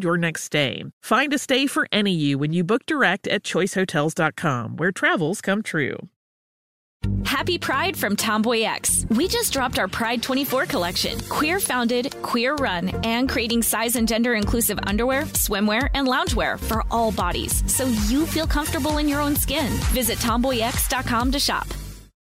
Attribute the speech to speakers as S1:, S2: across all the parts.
S1: your next stay. Find a stay for any you when you book direct at choicehotels.com, where travels come true.
S2: Happy Pride from Tomboy X. We just dropped our Pride 24 collection. Queer founded, queer run, and creating size and gender inclusive underwear, swimwear, and loungewear for all bodies so you feel comfortable in your own skin. Visit tomboyx.com to shop.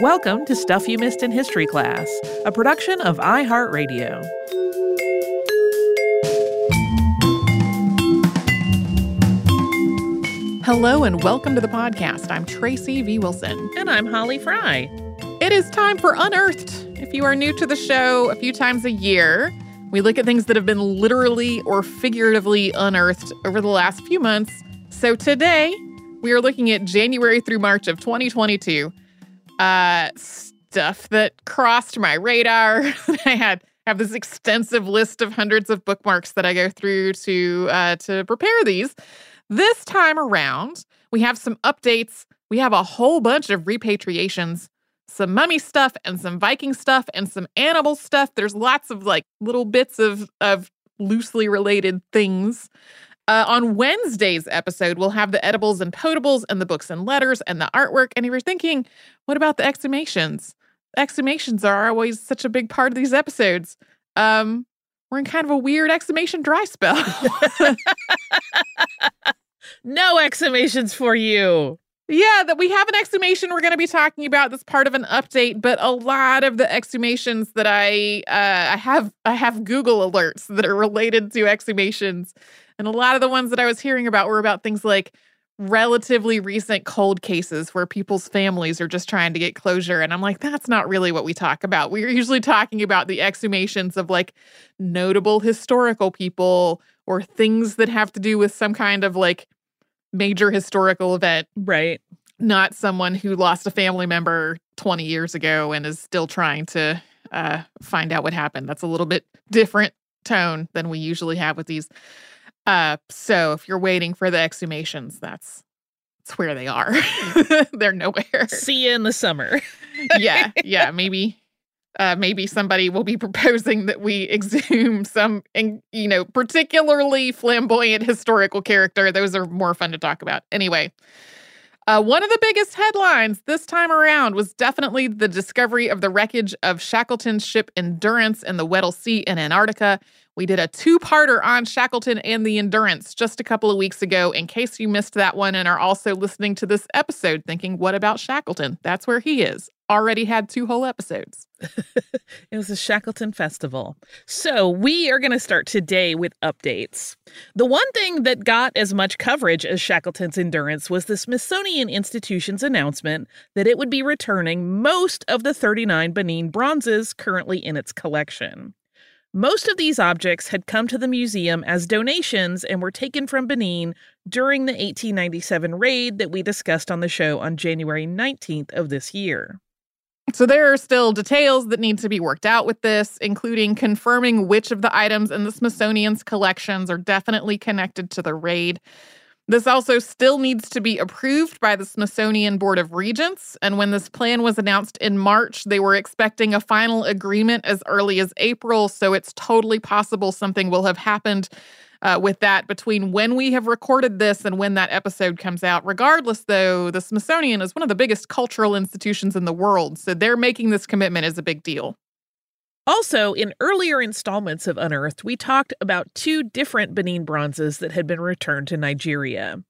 S1: Welcome to Stuff You Missed in History class, a production of iHeartRadio.
S3: Hello and welcome to the podcast. I'm Tracy V. Wilson.
S1: And I'm Holly Fry.
S3: It is time for Unearthed. If you are new to the show, a few times a year, we look at things that have been literally or figuratively unearthed over the last few months. So today, we are looking at January through March of 2022. Uh, stuff that crossed my radar. I had have this extensive list of hundreds of bookmarks that I go through to uh, to prepare these. This time around, we have some updates. We have a whole bunch of repatriations, some mummy stuff and some Viking stuff and some animal stuff. There's lots of like little bits of of loosely related things. Uh, on Wednesday's episode, we'll have the edibles and potables and the books and letters and the artwork. And if you're thinking, what about the exhumations? Exhumations are always such a big part of these episodes. Um, we're in kind of a weird exhumation dry spell.
S1: no exhumations for you.
S3: Yeah, that we have an exhumation we're going to be talking about that's part of an update, but a lot of the exhumations that I uh, I have I have Google alerts that are related to exhumations, and a lot of the ones that I was hearing about were about things like relatively recent cold cases where people's families are just trying to get closure. And I'm like, that's not really what we talk about. We're usually talking about the exhumations of like notable historical people or things that have to do with some kind of like major historical event.
S1: Right.
S3: Not someone who lost a family member 20 years ago and is still trying to uh, find out what happened. That's a little bit different tone than we usually have with these. Uh, so if you're waiting for the exhumations, that's that's where they are. They're nowhere.
S1: See you in the summer.
S3: yeah, yeah, maybe uh, maybe somebody will be proposing that we exhume some, you know, particularly flamboyant historical character. Those are more fun to talk about. Anyway, uh, one of the biggest headlines this time around was definitely the discovery of the wreckage of Shackleton's ship Endurance in the Weddell Sea in Antarctica. We did a two parter on Shackleton and the Endurance just a couple of weeks ago. In case you missed that one and are also listening to this episode thinking, what about Shackleton? That's where he is. Already had two whole episodes.
S1: it was a Shackleton festival. So we are going to start today with updates. The one thing that got as much coverage as Shackleton's Endurance was the Smithsonian Institution's announcement that it would be returning most of the 39 Benin bronzes currently in its collection. Most of these objects had come to the museum as donations and were taken from Benin during the 1897 raid that we discussed on the show on January 19th of this year.
S3: So there are still details that need to be worked out with this, including confirming which of the items in the Smithsonian's collections are definitely connected to the raid. This also still needs to be approved by the Smithsonian Board of Regents. And when this plan was announced in March, they were expecting a final agreement as early as April. So it's totally possible something will have happened uh, with that between when we have recorded this and when that episode comes out. Regardless, though, the Smithsonian is one of the biggest cultural institutions in the world. So they're making this commitment is a big deal.
S1: Also, in earlier installments of Unearthed, we talked about two different Benin bronzes that had been returned to Nigeria.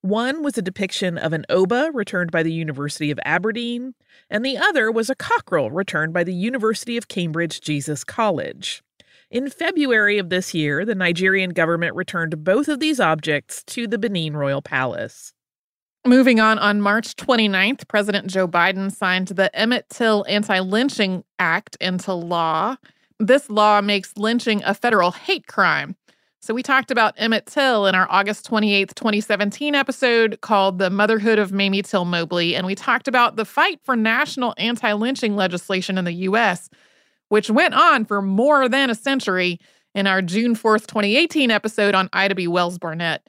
S1: One was a depiction of an oba returned by the University of Aberdeen, and the other was a cockerel returned by the University of Cambridge Jesus College. In February of this year, the Nigerian government returned both of these objects to the Benin Royal Palace.
S3: Moving on, on March 29th, President Joe Biden signed the Emmett Till Anti Lynching Act into law. This law makes lynching a federal hate crime. So, we talked about Emmett Till in our August 28th, 2017 episode called The Motherhood of Mamie Till Mobley. And we talked about the fight for national anti lynching legislation in the U.S., which went on for more than a century in our June 4th, 2018 episode on Ida B. Wells Barnett.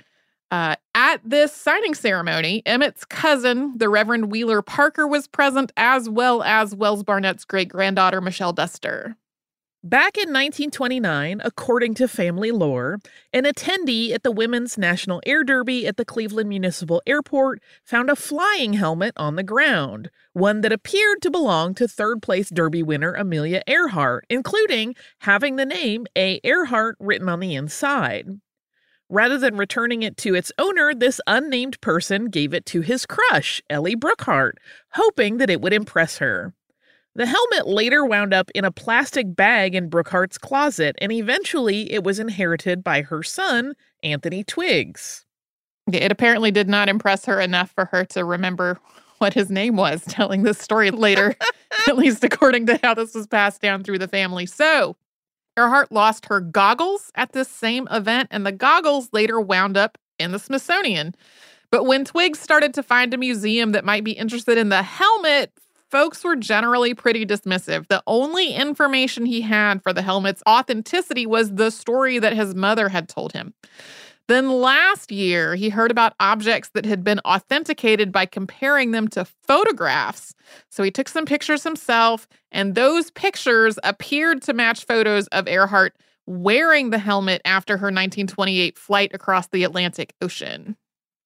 S3: Uh, at this signing ceremony, Emmett's cousin, the Reverend Wheeler Parker, was present, as well as Wells Barnett's great granddaughter, Michelle Duster.
S1: Back in 1929, according to family lore, an attendee at the Women's National Air Derby at the Cleveland Municipal Airport found a flying helmet on the ground, one that appeared to belong to third place Derby winner Amelia Earhart, including having the name A. Earhart written on the inside. Rather than returning it to its owner, this unnamed person gave it to his crush, Ellie Brookhart, hoping that it would impress her. The helmet later wound up in a plastic bag in Brookhart's closet, and eventually it was inherited by her son, Anthony Twiggs.
S3: It apparently did not impress her enough for her to remember what his name was, telling this story later, at least according to how this was passed down through the family. So, Earhart lost her goggles at this same event, and the goggles later wound up in the Smithsonian. But when Twiggs started to find a museum that might be interested in the helmet, folks were generally pretty dismissive. The only information he had for the helmet's authenticity was the story that his mother had told him. Then last year, he heard about objects that had been authenticated by comparing them to photographs. So he took some pictures himself, and those pictures appeared to match photos of Earhart wearing the helmet after her 1928 flight across the Atlantic Ocean.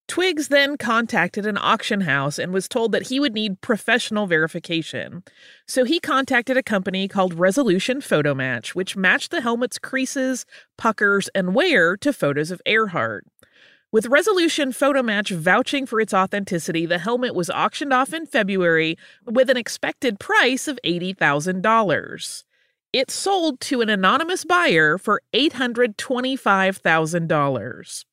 S1: Twiggs then contacted an auction house and was told that he would need professional verification. So he contacted a company called Resolution Photo Match, which matched the helmet's creases, puckers, and wear to photos of Earhart. With Resolution Photo Match vouching for its authenticity, the helmet was auctioned off in February with an expected price of $80,000. It sold to an anonymous buyer for $825,000.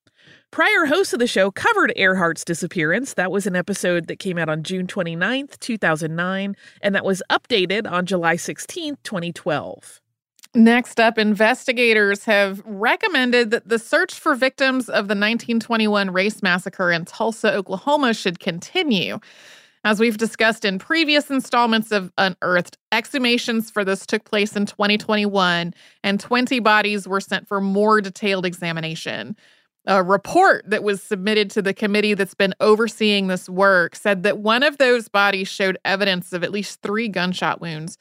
S1: Prior hosts of the show covered Earhart's disappearance. That was an episode that came out on June 29th, 2009, and that was updated on July 16th, 2012.
S3: Next up, investigators have recommended that the search for victims of the 1921 race massacre in Tulsa, Oklahoma should continue. As we've discussed in previous installments of Unearthed, exhumations for this took place in 2021, and 20 bodies were sent for more detailed examination. A report that was submitted to the committee that's been overseeing this work said that one of those bodies showed evidence of at least three gunshot wounds.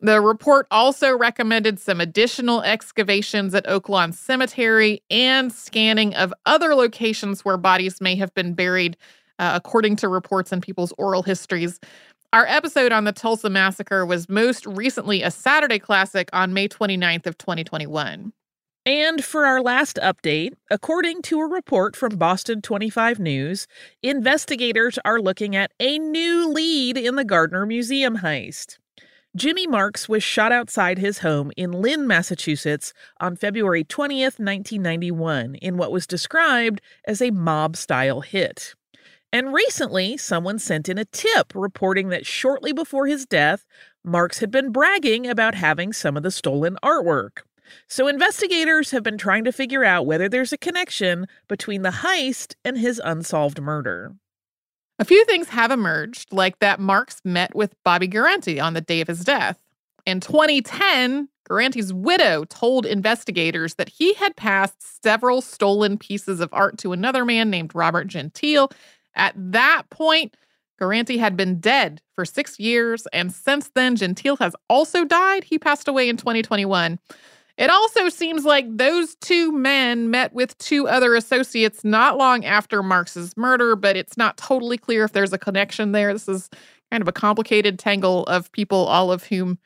S3: The report also recommended some additional excavations at Oaklawn Cemetery and scanning of other locations where bodies may have been buried, uh, according to reports and people's oral histories. Our episode on the Tulsa Massacre was most recently a Saturday classic on May 29th of 2021.
S1: And for our last update, according to a report from Boston 25 News, investigators are looking at a new lead in the Gardner Museum heist. Jimmy Marks was shot outside his home in Lynn, Massachusetts on February 20th, 1991, in what was described as a mob style hit. And recently, someone sent in a tip reporting that shortly before his death, Marks had been bragging about having some of the stolen artwork. So, investigators have been trying to figure out whether there's a connection between the heist and his unsolved murder.
S3: A few things have emerged, like that Marks met with Bobby Guarente on the day of his death. In 2010, Guarente's widow told investigators that he had passed several stolen pieces of art to another man named Robert Gentile. At that point, Guarente had been dead for six years, and since then, Gentile has also died. He passed away in 2021. It also seems like those two men met with two other associates not long after Marks's murder, but it's not totally clear if there's a connection there. This is kind of a complicated tangle of people, all of whom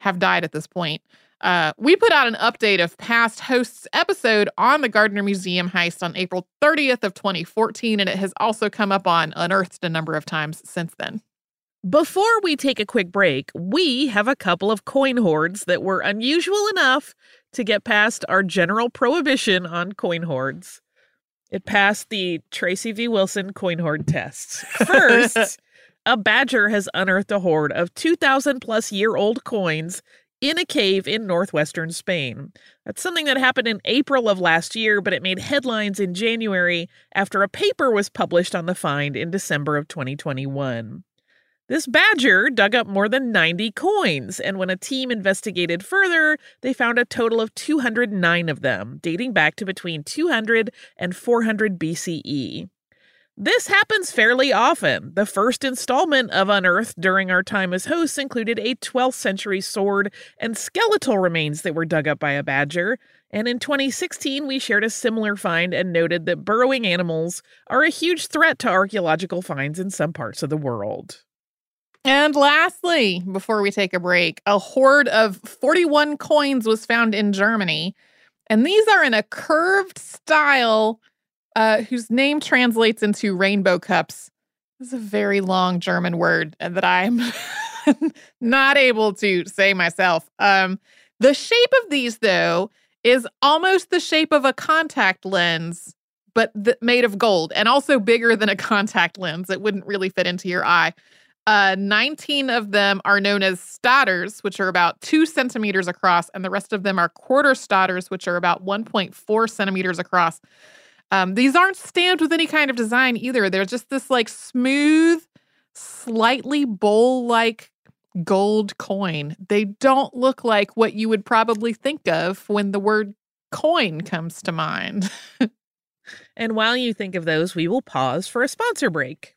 S3: have died at this point. Uh, we put out an update of past hosts episode on the Gardner Museum heist on April 30th of 2014, and it has also come up on Unearthed a number of times since then.
S1: Before we take a quick break, we have a couple of coin hoards that were unusual enough to get past our general prohibition on coin hoards. It passed the Tracy V. Wilson coin hoard test. First, a badger has unearthed a hoard of 2,000 plus year old coins in a cave in northwestern Spain. That's something that happened in April of last year, but it made headlines in January after a paper was published on the find in December of 2021. This badger dug up more than 90 coins, and when a team investigated further, they found a total of 209 of them, dating back to between 200 and 400 BCE. This happens fairly often. The first installment of Unearthed during our time as hosts included a 12th century sword and skeletal remains that were dug up by a badger. And in 2016, we shared a similar find and noted that burrowing animals are a huge threat to archaeological finds in some parts of the world.
S3: And lastly, before we take a break, a hoard of 41 coins was found in Germany. And these are in a curved style uh, whose name translates into rainbow cups. This is a very long German word that I'm not able to say myself. Um, the shape of these, though, is almost the shape of a contact lens, but th- made of gold and also bigger than a contact lens. It wouldn't really fit into your eye. Uh, 19 of them are known as staters, which are about two centimeters across, and the rest of them are quarter staters, which are about 1.4 centimeters across. Um, these aren't stamped with any kind of design either. They're just this like smooth, slightly bowl like gold coin. They don't look like what you would probably think of when the word coin comes to mind.
S1: and while you think of those, we will pause for a sponsor break.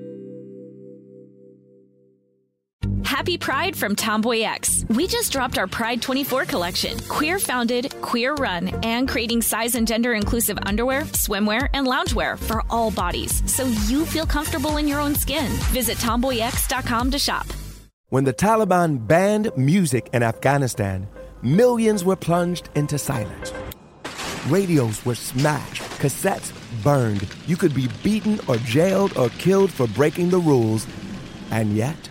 S2: Happy Pride from Tomboy X. We just dropped our Pride 24 collection. Queer founded, queer run, and creating size and gender inclusive underwear, swimwear, and loungewear for all bodies so you feel comfortable in your own skin. Visit tomboyx.com to shop.
S4: When the Taliban banned music in Afghanistan, millions were plunged into silence. Radios were smashed, cassettes burned. You could be beaten or jailed or killed for breaking the rules. And yet,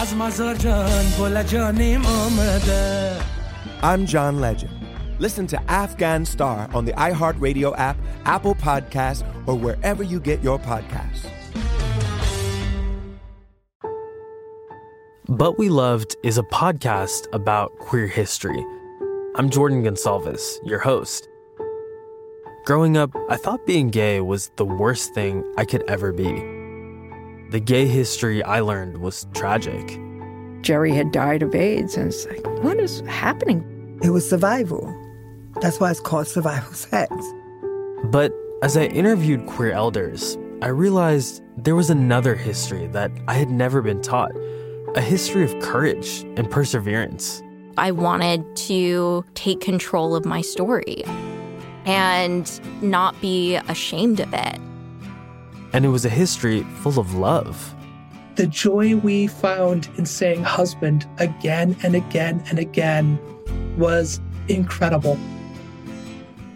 S5: از مزار جان بولا جانیم آمده
S4: I'm John Legend. Listen to Afghan Star on the iHeartRadio app, Apple Podcasts, or wherever you get your podcasts.
S5: But We Loved is a podcast about queer history. I'm Jordan Gonsalves, your host. Growing up, I thought being gay was the worst thing I could ever be. The gay history I learned was tragic.
S6: Jerry had died of AIDS, and it's like, what is happening?
S7: It was survival. That's why it's called survival sex.
S5: But as I interviewed queer elders, I realized there was another history that I had never been taught a history of courage and perseverance.
S8: I wanted to take control of my story and not be ashamed of it.
S5: And it was a history full of love.
S9: The joy we found in saying husband again and again and again was incredible.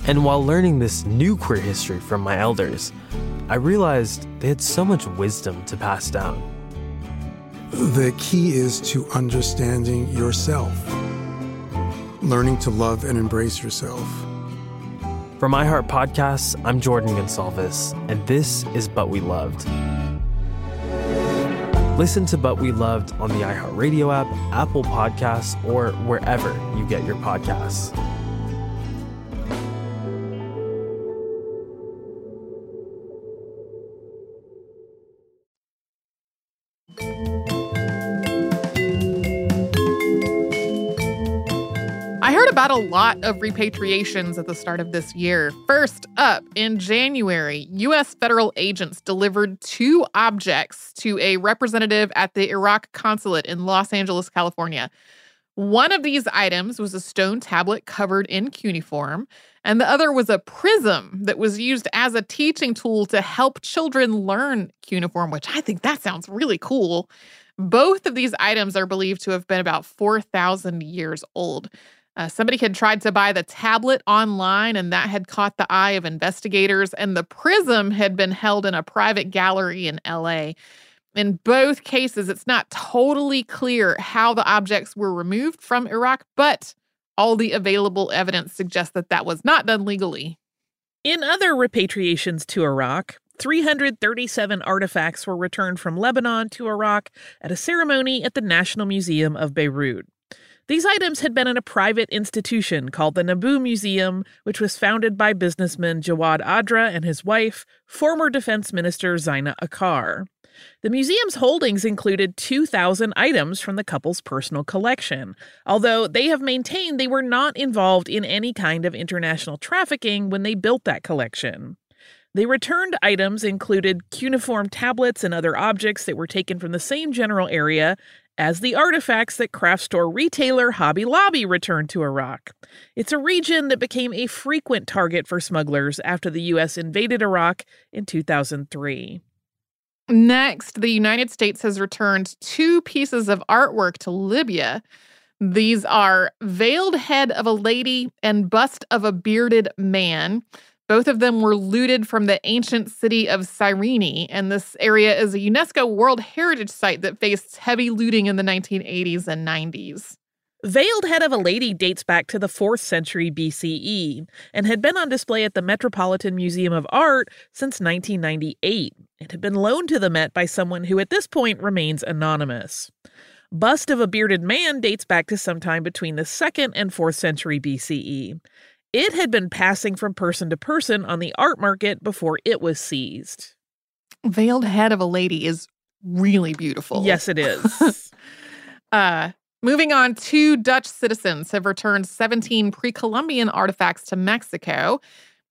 S5: And while learning this new queer history from my elders, I realized they had so much wisdom to pass down.
S10: The key is to understanding yourself, learning to love and embrace yourself.
S5: From iHeart Podcasts, I'm Jordan Gonsalves, and this is But We Loved. Listen to But We Loved on the iHeartRadio app, Apple Podcasts, or wherever you get your podcasts.
S3: I heard about a lot of repatriations at the start of this year. First up, in January, U.S. federal agents delivered two objects to a representative at the Iraq consulate in Los Angeles, California. One of these items was a stone tablet covered in cuneiform, and the other was a prism that was used as a teaching tool to help children learn cuneiform, which I think that sounds really cool. Both of these items are believed to have been about 4,000 years old. Uh, somebody had tried to buy the tablet online, and that had caught the eye of investigators, and the prism had been held in a private gallery in LA. In both cases, it's not totally clear how the objects were removed from Iraq, but all the available evidence suggests that that was not done legally.
S1: In other repatriations to Iraq, 337 artifacts were returned from Lebanon to Iraq at a ceremony at the National Museum of Beirut. These items had been in a private institution called the Nabu Museum, which was founded by businessman Jawad Adra and his wife, former Defense Minister Zeina Akar. The museum's holdings included 2,000 items from the couple's personal collection, although they have maintained they were not involved in any kind of international trafficking when they built that collection. The returned items included cuneiform tablets and other objects that were taken from the same general area as the artifacts that craft store retailer Hobby Lobby returned to Iraq. It's a region that became a frequent target for smugglers after the U.S. invaded Iraq in 2003.
S3: Next, the United States has returned two pieces of artwork to Libya. These are veiled head of a lady and bust of a bearded man. Both of them were looted from the ancient city of Cyrene, and this area is a UNESCO World Heritage Site that faced heavy looting in the 1980s and 90s.
S1: Veiled Head of a Lady dates back to the 4th century BCE and had been on display at the Metropolitan Museum of Art since 1998. It had been loaned to the Met by someone who at this point remains anonymous. Bust of a Bearded Man dates back to sometime between the 2nd and 4th century BCE. It had been passing from person to person on the art market before it was seized.
S3: Veiled Head of a Lady is really beautiful.
S1: Yes, it is.
S3: uh, Moving on, two Dutch citizens have returned 17 pre Columbian artifacts to Mexico.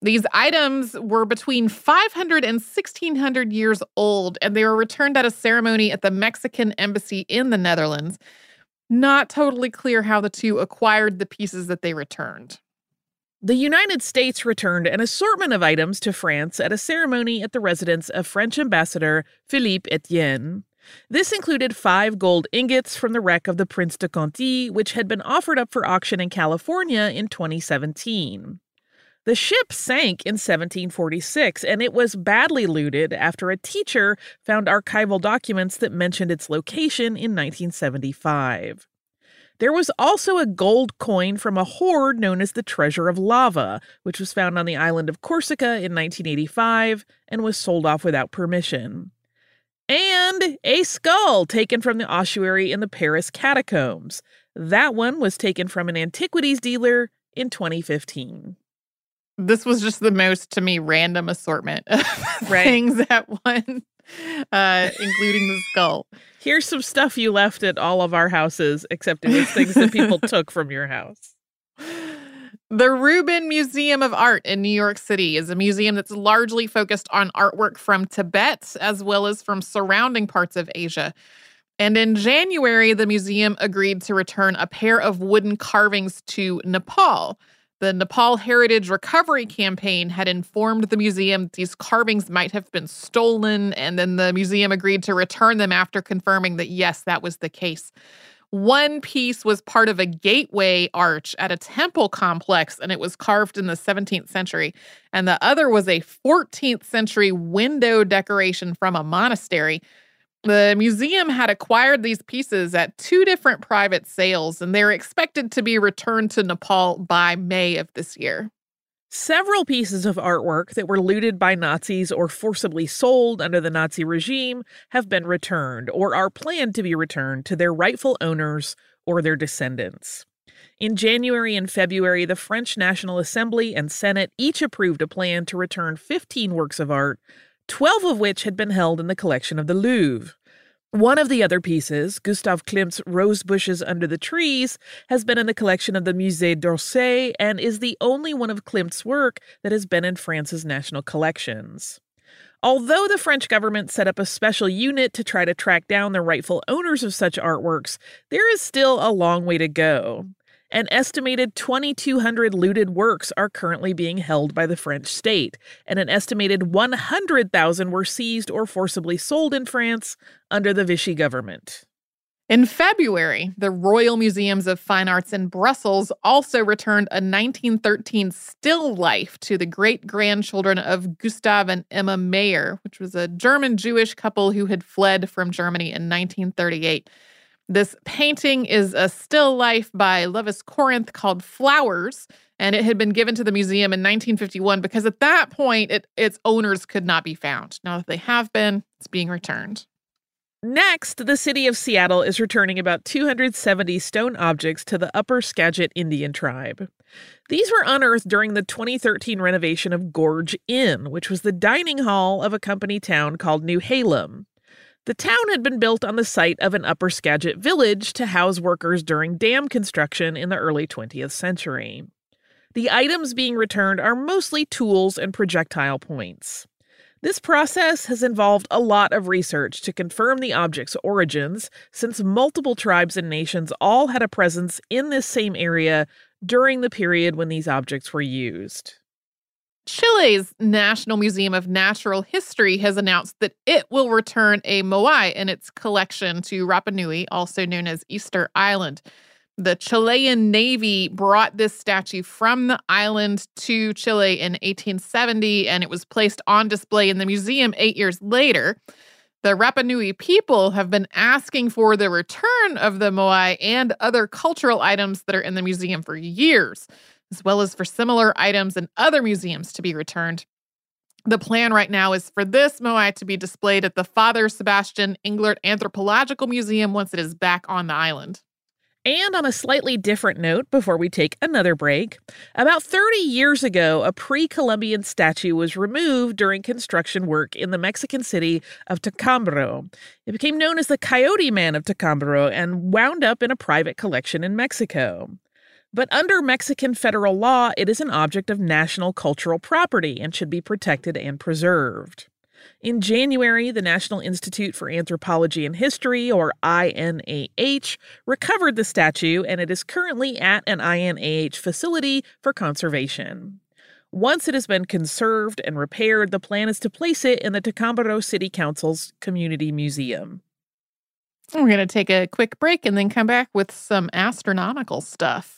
S3: These items were between 500 and 1600 years old, and they were returned at a ceremony at the Mexican embassy in the Netherlands. Not totally clear how the two acquired the pieces that they returned.
S1: The United States returned an assortment of items to France at a ceremony at the residence of French ambassador Philippe Etienne. This included five gold ingots from the wreck of the Prince de Conty, which had been offered up for auction in California in 2017. The ship sank in 1746 and it was badly looted after a teacher found archival documents that mentioned its location in 1975. There was also a gold coin from a hoard known as the Treasure of Lava, which was found on the island of Corsica in 1985 and was sold off without permission. And a skull taken from the ossuary in the Paris catacombs. That one was taken from an antiquities dealer in 2015.
S3: This was just the most, to me, random assortment of
S1: Right.
S3: things at one, uh, including the skull.
S1: Here's some stuff you left at all of our houses, except it was things that people took from your house.
S3: The Rubin Museum of Art in New York City is a museum that's largely focused on artwork from Tibet as well as from surrounding parts of Asia. And in January, the museum agreed to return a pair of wooden carvings to Nepal. The Nepal Heritage Recovery Campaign had informed the museum these carvings might have been stolen, and then the museum agreed to return them after confirming that, yes, that was the case. One piece was part of a gateway arch at a temple complex, and it was carved in the 17th century. And the other was a 14th century window decoration from a monastery. The museum had acquired these pieces at two different private sales, and they're expected to be returned to Nepal by May of this year.
S1: Several pieces of artwork that were looted by Nazis or forcibly sold under the Nazi regime have been returned or are planned to be returned to their rightful owners or their descendants. In January and February, the French National Assembly and Senate each approved a plan to return 15 works of art, 12 of which had been held in the collection of the Louvre. One of the other pieces, Gustav Klimt's Rose Bushes Under the Trees, has been in the collection of the Musée d'Orsay and is the only one of Klimt's work that has been in France's national collections. Although the French government set up a special unit to try to track down the rightful owners of such artworks, there is still a long way to go. An estimated 2,200 looted works are currently being held by the French state, and an estimated 100,000 were seized or forcibly sold in France under the Vichy government.
S3: In February, the Royal Museums of Fine Arts in Brussels also returned a 1913 still life to the great grandchildren of Gustav and Emma Mayer, which was a German Jewish couple who had fled from Germany in 1938. This painting is a still life by Lovis Corinth called Flowers, and it had been given to the museum in 1951 because at that point it, its owners could not be found. Now that they have been, it's being returned.
S1: Next, the city of Seattle is returning about 270 stone objects to the Upper Skagit Indian tribe. These were unearthed during the 2013 renovation of Gorge Inn, which was the dining hall of a company town called Newhalem. The town had been built on the site of an Upper Skagit village to house workers during dam construction in the early 20th century. The items being returned are mostly tools and projectile points. This process has involved a lot of research to confirm the object's origins, since multiple tribes and nations all had a presence in this same area during the period when these objects were used.
S3: Chile's National Museum of Natural History has announced that it will return a moai in its collection to Rapa Nui, also known as Easter Island. The Chilean Navy brought this statue from the island to Chile in 1870, and it was placed on display in the museum eight years later. The Rapa Nui people have been asking for the return of the moai and other cultural items that are in the museum for years as well as for similar items in other museums to be returned. The plan right now is for this moai to be displayed at the Father Sebastian Englert Anthropological Museum once it is back on the island.
S1: And on a slightly different note, before we take another break, about 30 years ago, a pre Columbian statue was removed during construction work in the Mexican city of Tacambaro. It became known as the Coyote Man of Tacambaro and wound up in a private collection in Mexico. But under Mexican federal law, it is an object of national cultural property and should be protected and preserved. In January, the National Institute for Anthropology and History, or INAH, recovered the statue and it is currently at an INAH facility for conservation. Once it has been conserved and repaired, the plan is to place it in the Tacambaro City Council's Community Museum.
S3: We're going to take a quick break and then come back with some astronomical stuff.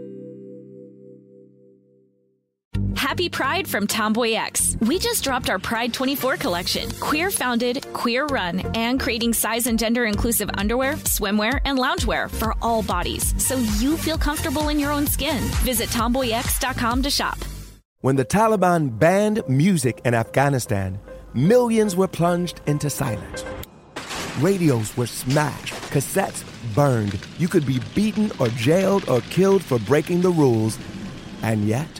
S2: Happy Pride from Tomboy X. We just dropped our Pride 24 collection. Queer founded, queer run, and creating size and gender inclusive underwear, swimwear, and loungewear for all bodies so you feel comfortable in your own skin. Visit tomboyx.com to shop.
S4: When the Taliban banned music in Afghanistan, millions were plunged into silence. Radios were smashed, cassettes burned. You could be beaten or jailed or killed for breaking the rules. And yet,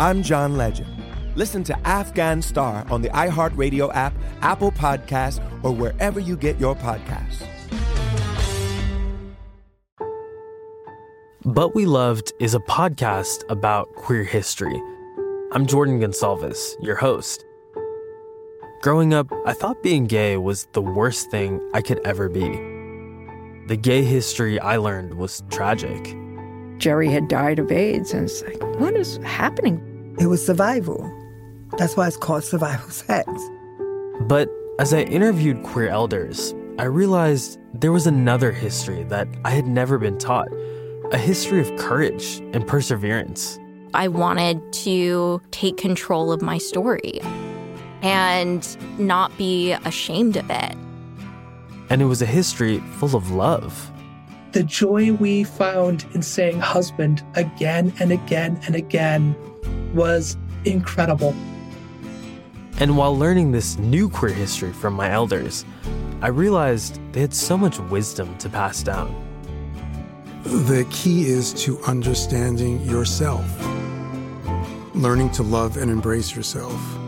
S11: I'm
S4: John Legend. Listen to Afghan Star on the iHeartRadio app, Apple Podcasts, or wherever you get your podcasts.
S5: But We Loved is a podcast about queer history. I'm Jordan Gonsalves, your host. Growing up, I thought being gay was the worst thing I could ever be. The gay history I learned was tragic.
S6: Jerry had died of AIDS, and it's like, what is happening?
S7: It was survival. That's why it's called survival sex.
S5: But as I interviewed queer elders, I realized there was another history that I had never been taught a history of courage and perseverance.
S8: I wanted to take control of my story and not be ashamed of it
S5: and it was a history full of love.
S9: The joy we found in saying husband again and again and again was incredible.
S5: And while learning this new queer history from my elders, I realized they had so much wisdom to pass down.
S10: The key is to understanding yourself, learning to love and embrace yourself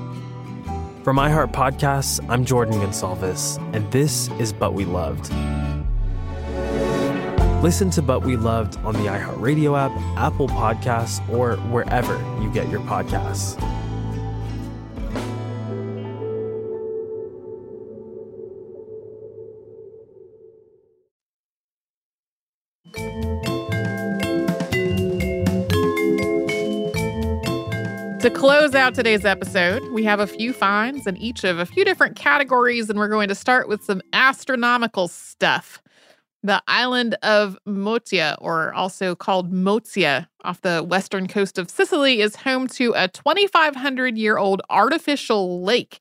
S5: from iHeart Podcasts, I'm Jordan Gonsalves, and this is But We Loved. Listen to But We Loved on the iHeartRadio app, Apple Podcasts, or wherever you get your podcasts.
S3: To close out today's episode, we have a few finds in each of a few different categories, and we're going to start with some astronomical stuff. The island of Motya, or also called Mozia, off the western coast of Sicily, is home to a 2,500 year old artificial lake.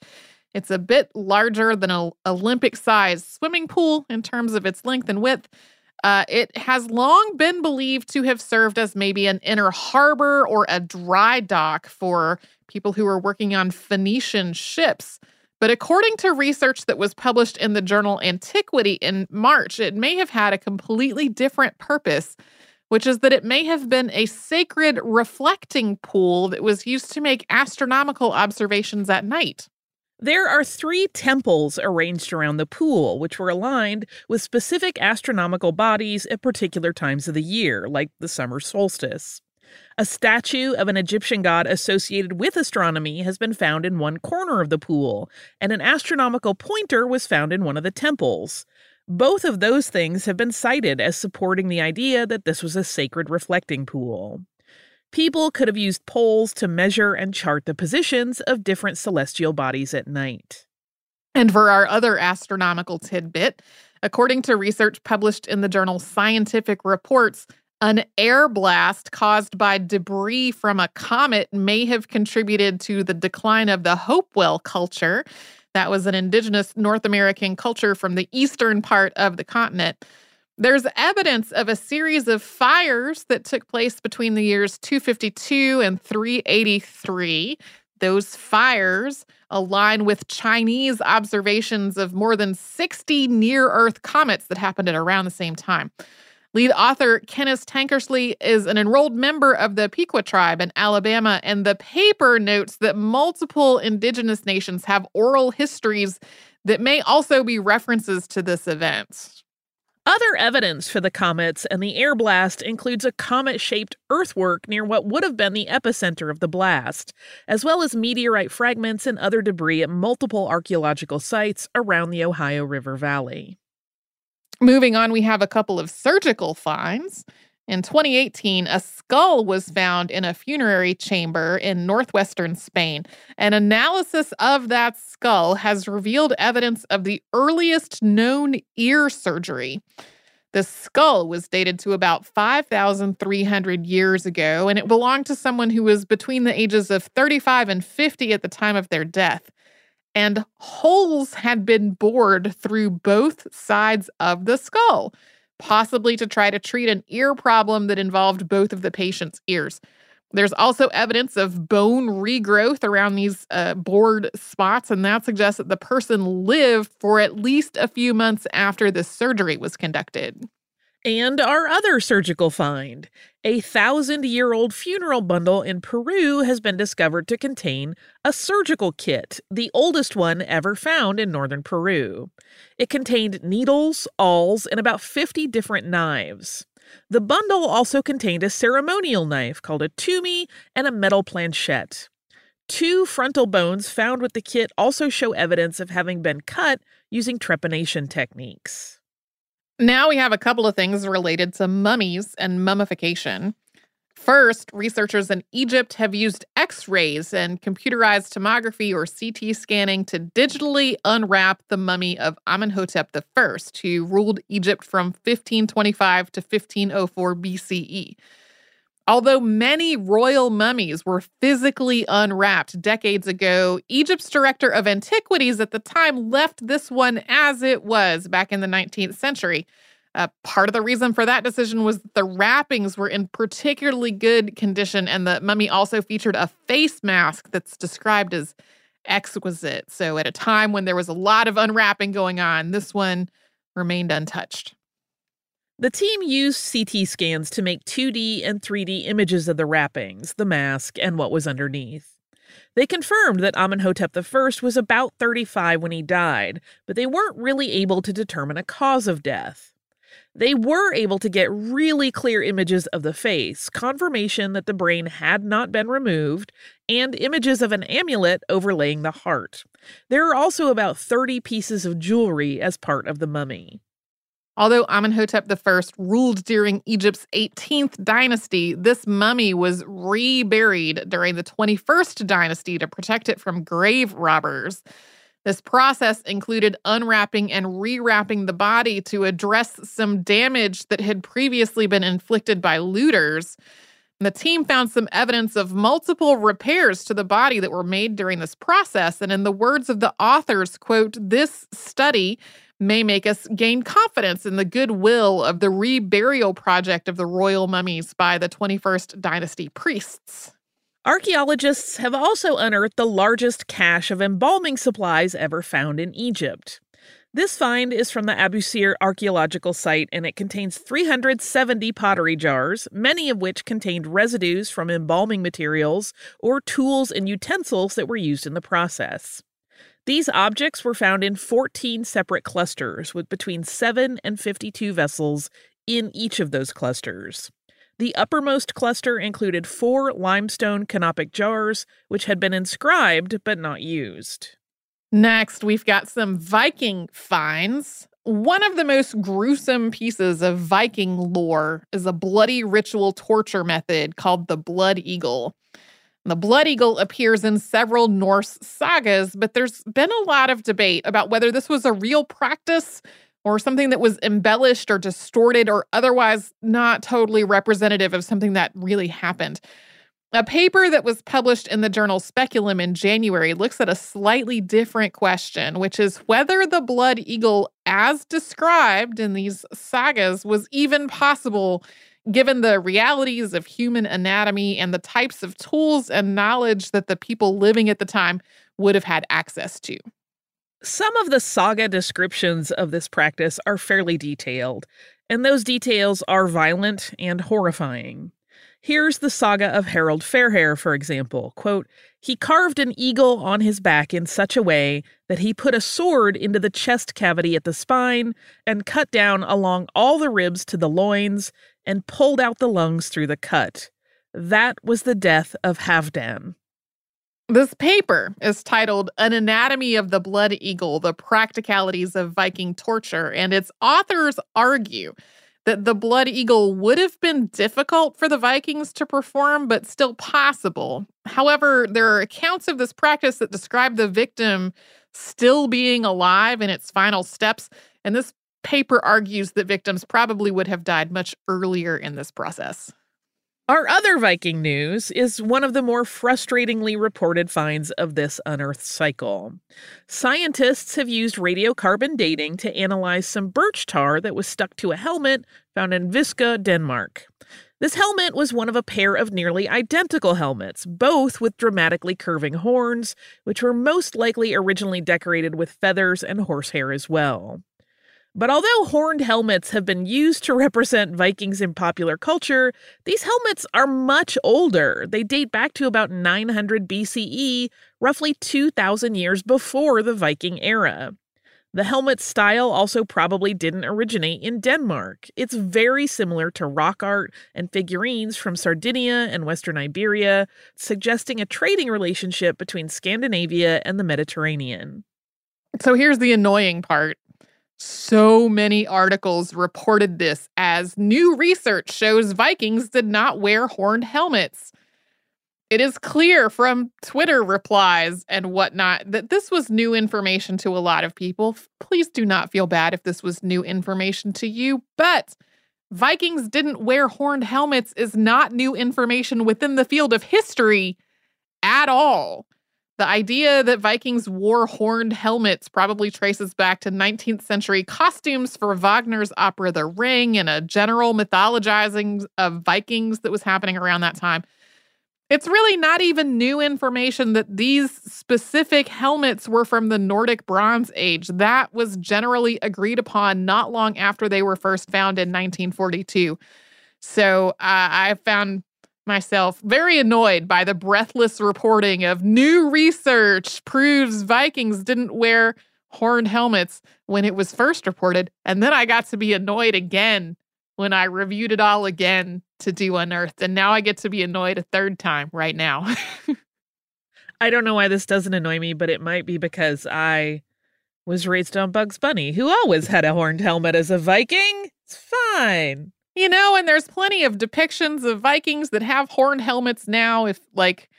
S3: It's a bit larger than an Olympic sized swimming pool in terms of its length and width, uh, it has long been believed to have served as maybe an inner harbor or a dry dock for people who were working on Phoenician ships. But according to research that was published in the journal Antiquity in March, it may have had a completely different purpose, which is that it may have been a sacred reflecting pool that was used to make astronomical observations at night.
S1: There are three temples arranged around the pool, which were aligned with specific astronomical bodies at particular times of the year, like the summer solstice. A statue of an Egyptian god associated with astronomy has been found in one corner of the pool, and an astronomical pointer was found in one of the temples. Both of those things have been cited as supporting the idea that this was a sacred reflecting pool. People could have used poles to measure and chart the positions of different celestial bodies at night.
S3: And for our other astronomical tidbit, according to research published in the journal Scientific Reports, an air blast caused by debris from a comet may have contributed to the decline of the Hopewell culture. That was an indigenous North American culture from the eastern part of the continent. There's evidence of a series of fires that took place between the years 252 and 383. Those fires align with Chinese observations of more than 60 near Earth comets that happened at around the same time. Lead author Kenneth Tankersley is an enrolled member of the Piqua tribe in Alabama, and the paper notes that multiple indigenous nations have oral histories that may also be references to this event.
S1: Other evidence for the comets and the air blast includes a comet shaped earthwork near what would have been the epicenter of the blast, as well as meteorite fragments and other debris at multiple archaeological sites around the Ohio River Valley.
S3: Moving on, we have a couple of surgical finds. In 2018, a skull was found in a funerary chamber in northwestern Spain. An analysis of that skull has revealed evidence of the earliest known ear surgery. The skull was dated to about 5,300 years ago, and it belonged to someone who was between the ages of 35 and 50 at the time of their death and holes had been bored through both sides of the skull, possibly to try to treat an ear problem that involved both of the patient's ears. There's also evidence of bone regrowth around these uh, bored spots, and that suggests that the person lived for at least a few months after the surgery was conducted.
S1: And our other surgical find a thousand year old funeral bundle in Peru has been discovered to contain a surgical kit, the oldest one ever found in northern Peru. It contained needles, awls, and about 50 different knives. The bundle also contained a ceremonial knife called a tumi and a metal planchette. Two frontal bones found with the kit also show evidence of having been cut using trepanation techniques.
S3: Now we have a couple of things related to mummies and mummification. First, researchers in Egypt have used X rays and computerized tomography or CT scanning to digitally unwrap the mummy of Amenhotep I, who ruled Egypt from 1525 to 1504 BCE. Although many royal mummies were physically unwrapped decades ago, Egypt's director of antiquities at the time left this one as it was back in the 19th century. Uh, part of the reason for that decision was that the wrappings were in particularly good condition, and the mummy also featured a face mask that's described as exquisite. So, at a time when there was a lot of unwrapping going on, this one remained untouched.
S1: The team used CT scans to make 2D and 3D images of the wrappings, the mask, and what was underneath. They confirmed that Amenhotep I was about 35 when he died, but they weren't really able to determine a cause of death. They were able to get really clear images of the face, confirmation that the brain had not been removed, and images of an amulet overlaying the heart. There are also about 30 pieces of jewelry as part of the mummy.
S3: Although Amenhotep I ruled during Egypt's 18th dynasty, this mummy was reburied during the 21st dynasty to protect it from grave robbers. This process included unwrapping and rewrapping the body to address some damage that had previously been inflicted by looters. And the team found some evidence of multiple repairs to the body that were made during this process. And in the words of the authors, quote, this study may make us gain confidence in the goodwill of the reburial project of the royal mummies by the 21st dynasty priests.
S1: Archaeologists have also unearthed the largest cache of embalming supplies ever found in Egypt. This find is from the Abusir archaeological site and it contains 370 pottery jars, many of which contained residues from embalming materials or tools and utensils that were used in the process. These objects were found in 14 separate clusters with between 7 and 52 vessels in each of those clusters. The uppermost cluster included four limestone canopic jars, which had been inscribed but not used.
S3: Next, we've got some Viking finds. One of the most gruesome pieces of Viking lore is a bloody ritual torture method called the Blood Eagle. The Blood Eagle appears in several Norse sagas, but there's been a lot of debate about whether this was a real practice or something that was embellished or distorted or otherwise not totally representative of something that really happened. A paper that was published in the journal Speculum in January looks at a slightly different question, which is whether the blood eagle, as described in these sagas, was even possible given the realities of human anatomy and the types of tools and knowledge that the people living at the time would have had access to.
S1: Some of the saga descriptions of this practice are fairly detailed, and those details are violent and horrifying. Here's the saga of Harold Fairhair, for example. Quote, he carved an eagle on his back in such a way that he put a sword into the chest cavity at the spine and cut down along all the ribs to the loins and pulled out the lungs through the cut. That was the death of Halfdan.
S3: This paper is titled An Anatomy of the Blood Eagle The Practicalities of Viking Torture, and its authors argue that the blood eagle would have been difficult for the Vikings to perform, but still possible. However, there are accounts of this practice that describe the victim still being alive in its final steps, and this paper argues that victims probably would have died much earlier in this process.
S1: Our other Viking news is one of the more frustratingly reported finds of this unearthed cycle. Scientists have used radiocarbon dating to analyze some birch tar that was stuck to a helmet found in Veksø, Denmark. This helmet was one of a pair of nearly identical helmets, both with dramatically curving horns, which were most likely originally decorated with feathers and horsehair as well. But although horned helmets have been used to represent Vikings in popular culture, these helmets are much older. They date back to about 900 BCE, roughly 2,000 years before the Viking era. The helmet style also probably didn't originate in Denmark. It's very similar to rock art and figurines from Sardinia and Western Iberia, suggesting a trading relationship between Scandinavia and the Mediterranean.
S3: So here's the annoying part so many articles reported this as new research shows Vikings did not wear horned helmets. It is clear from Twitter replies and whatnot that this was new information to a lot of people. Please do not feel bad if this was new information to you, but Vikings didn't wear horned helmets is not new information within the field of history at all. The idea that Vikings wore horned helmets probably traces back to 19th century costumes for Wagner's opera The Ring and a general mythologizing of Vikings that was happening around that time. It's really not even new information that these specific helmets were from the Nordic Bronze Age. That was generally agreed upon not long after they were first found in 1942. So uh, I found myself very annoyed by the breathless reporting of new research proves Vikings didn't wear horned helmets when it was first reported. And then I got to be annoyed again when I reviewed it all again to do Unearthed. And now I get to be annoyed a third time right now.
S1: I don't know why this doesn't annoy me, but it might be because I was raised on Bugs Bunny, who always had a horned helmet as a Viking. It's fine.
S3: You know, and there's plenty of depictions of Vikings that have horned helmets now. If, like,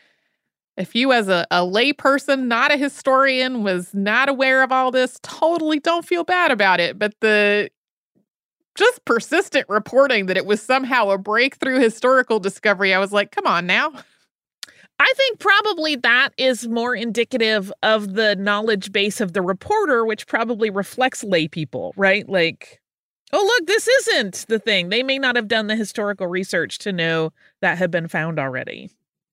S3: if you, as a, a layperson, not a historian, was not aware of all this, totally don't feel bad about it. But the just persistent reporting that it was somehow a breakthrough historical discovery, I was like, come on now.
S1: I think probably that is more indicative of the knowledge base of the reporter, which probably reflects lay people, right? Like, oh, look, this isn't the thing. They may not have done the historical research to know that had been found already.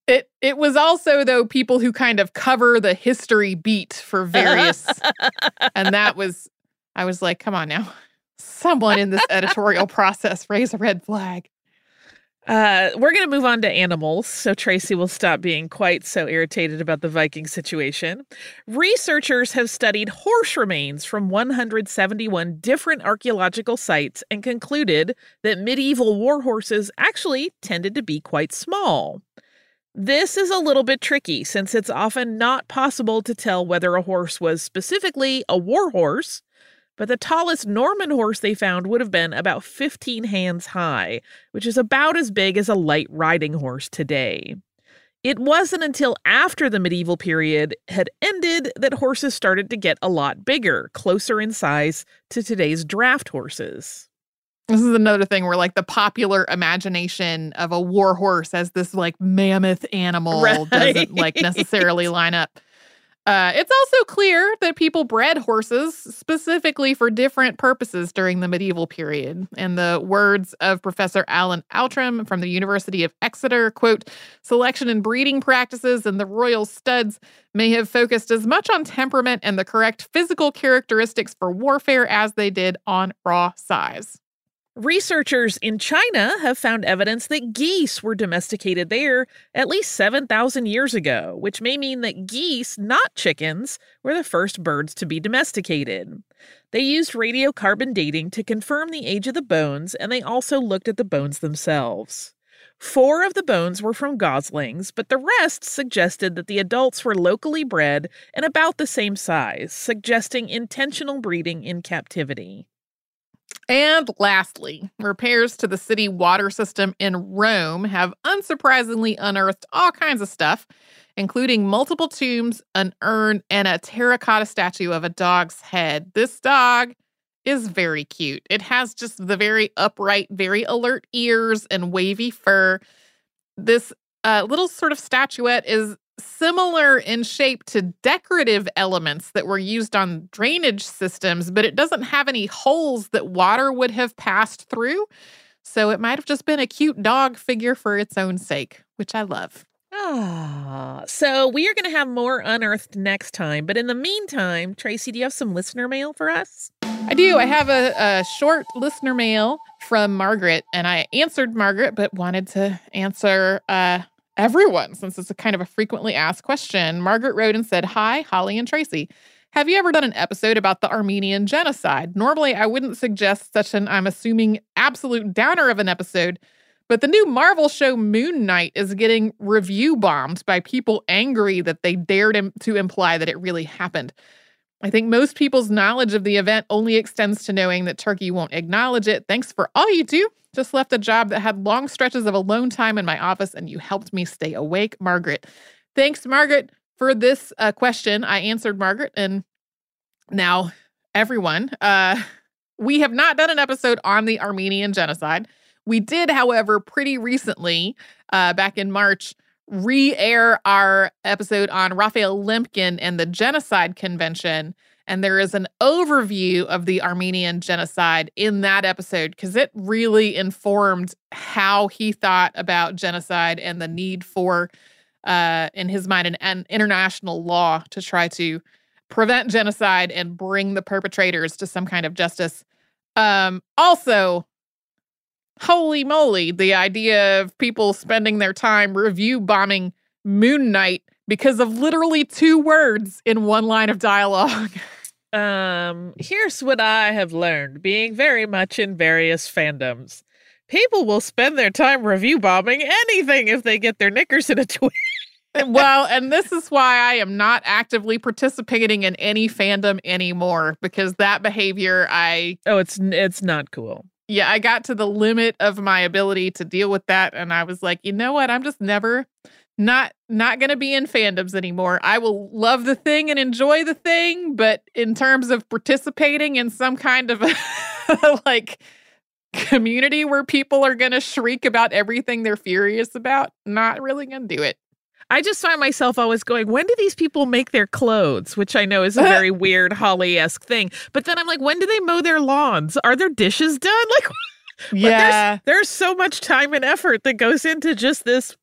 S3: It it was also though people who kind of cover the history beat for various and that was I was like, come on now. Someone in this editorial process raise a red flag.
S1: Uh, we're going to move on to animals, so Tracy will stop being quite so irritated about the Viking situation. Researchers have studied horse remains from 171 different archaeological sites and concluded that medieval war horses actually tended to be quite small. This is a little bit tricky since it's often not possible to tell whether a horse was specifically a war horse but the tallest Norman horse they found would have been about 15 hands high, which is about as big as a light riding horse today. It wasn't until after the medieval period had ended that horses started to get a lot bigger, closer in size to today's draft horses.
S3: This is another thing where, like, the popular imagination of a war horse as this, like, mammoth animal right. doesn't, like, necessarily line up. Uh, it's also clear that people bred horses specifically for different purposes during the medieval period. In the words of Professor Alan Outram from the University of Exeter, quote, selection and breeding practices in the royal studs may have focused as much on temperament and the correct physical characteristics for warfare as they did on raw size.
S1: Researchers in China have found evidence that geese were domesticated there at least 7,000 years ago, which may mean that geese, not chickens, were the first birds to be domesticated. They used radiocarbon dating to confirm the age of the bones, and they also looked at the bones themselves. Four of the bones were from goslings, but the rest suggested that the adults were locally bred and about the same size, suggesting intentional breeding in captivity.
S3: And lastly, repairs to the city water system in Rome have unsurprisingly unearthed all kinds of stuff, including multiple tombs, an urn, and a terracotta statue of a dog's head. This dog is very cute. It has just the very upright, very alert ears and wavy fur. This uh, little sort of statuette is similar in shape to decorative elements that were used on drainage systems, but it doesn't have any holes that water would have passed through. So it might have just been a cute dog figure for its own sake, which I love.
S1: Ah, so we are going to have more unearthed next time. But in the meantime, Tracy, do you have some listener mail for us?
S3: I do. I have a, a short listener mail from Margaret, and I answered Margaret, but wanted to answer uh, everyone, since it's a kind of a frequently asked question. Margaret wrote and said, Hi, Holly and Tracy. Have you ever done an episode about the Armenian genocide? Normally, I wouldn't suggest such an, I'm assuming, absolute downer of an episode, but the new Marvel show Moon Knight is getting review bombed by people angry that they dared to imply that it really happened. I think most people's knowledge of the event only extends to knowing that Turkey won't acknowledge it. Thanks for all you do. Just left a job that had long stretches of alone time in my office, and you helped me stay awake, Margaret. Thanks, Margaret, for this uh, question. I answered Margaret, and now everyone. Uh, we have not done an episode on the Armenian genocide. We did, however, pretty recently, uh, back in March, re air our episode on Raphael Lemkin and the Genocide Convention. And there is an overview of the Armenian genocide in that episode because it really informed how he thought about genocide and the need for, uh, in his mind, an, an international law to try to prevent genocide and bring the perpetrators to some kind of justice. Um, also, holy moly, the idea of people spending their time review bombing Moon Knight because of literally two words in one line of dialogue.
S1: Um, here's what I have learned being very much in various fandoms. People will spend their time review bombing anything if they get their knickers in a twist.
S3: well, and this is why I am not actively participating in any fandom anymore because that behavior I
S1: Oh, it's it's not cool.
S3: Yeah, I got to the limit of my ability to deal with that and I was like, "You know what? I'm just never not not going to be in fandoms anymore. I will love the thing and enjoy the thing, but in terms of participating in some kind of like community where people are going to shriek about everything they're furious about, not really going to do it.
S1: I just find myself always going, when do these people make their clothes? Which I know is a very weird Holly esque thing. But then I'm like, when do they mow their lawns? Are their dishes done? Like,
S3: yeah.
S1: There's, there's so much time and effort that goes into just this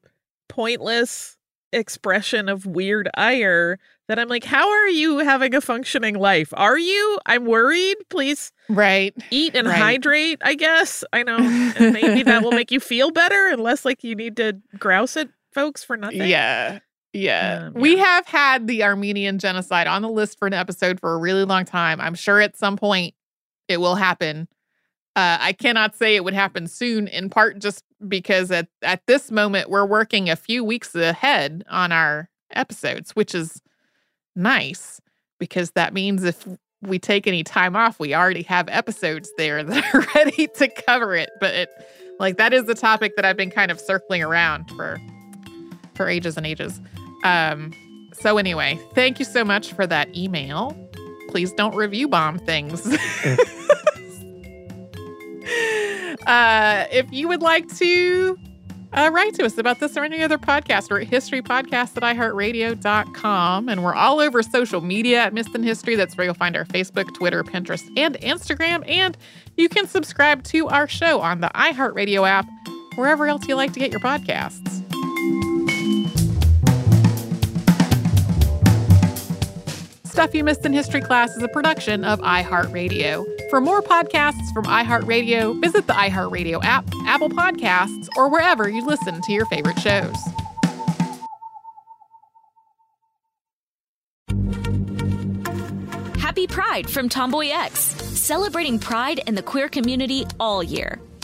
S1: pointless expression of weird ire that I'm like, how are you having a functioning life? Are you? I'm worried. Please
S3: right.
S1: eat and
S3: Right.
S1: hydrate, I guess. I know. And maybe that will make you feel better and less like you need to grouse at folks for nothing.
S3: Yeah. Yeah.
S1: Um,
S3: we have had the Armenian genocide on the list for an episode for a really long time. I'm sure at some point it will happen. Uh, I cannot say it would happen soon, in part just because at, at this moment we're working a few weeks ahead on our episodes, which is nice because that means if we take any time off, we already have episodes there that are ready to cover it. But it, like that is the topic that I've been kind of circling around for for ages and ages. Um, so anyway, thank you so much for that email. Please don't review bomb things. uh, if you would like to uh, write to us about this or any other podcast, we're at historypodcast at iheartradio.com. And we're all over social media at Missed in History. That's where you'll find our Facebook, Twitter, Pinterest, and Instagram. And you can subscribe to our show on the iHeartRadio app, wherever else you like to get your podcasts. Stuff You Missed in History Class is a production of iHeartRadio. For more podcasts from iHeartRadio, visit the iHeartRadio app, Apple Podcasts, or wherever you listen to your favorite shows.
S2: Happy Pride from Tomboy X, celebrating pride and the queer community all year.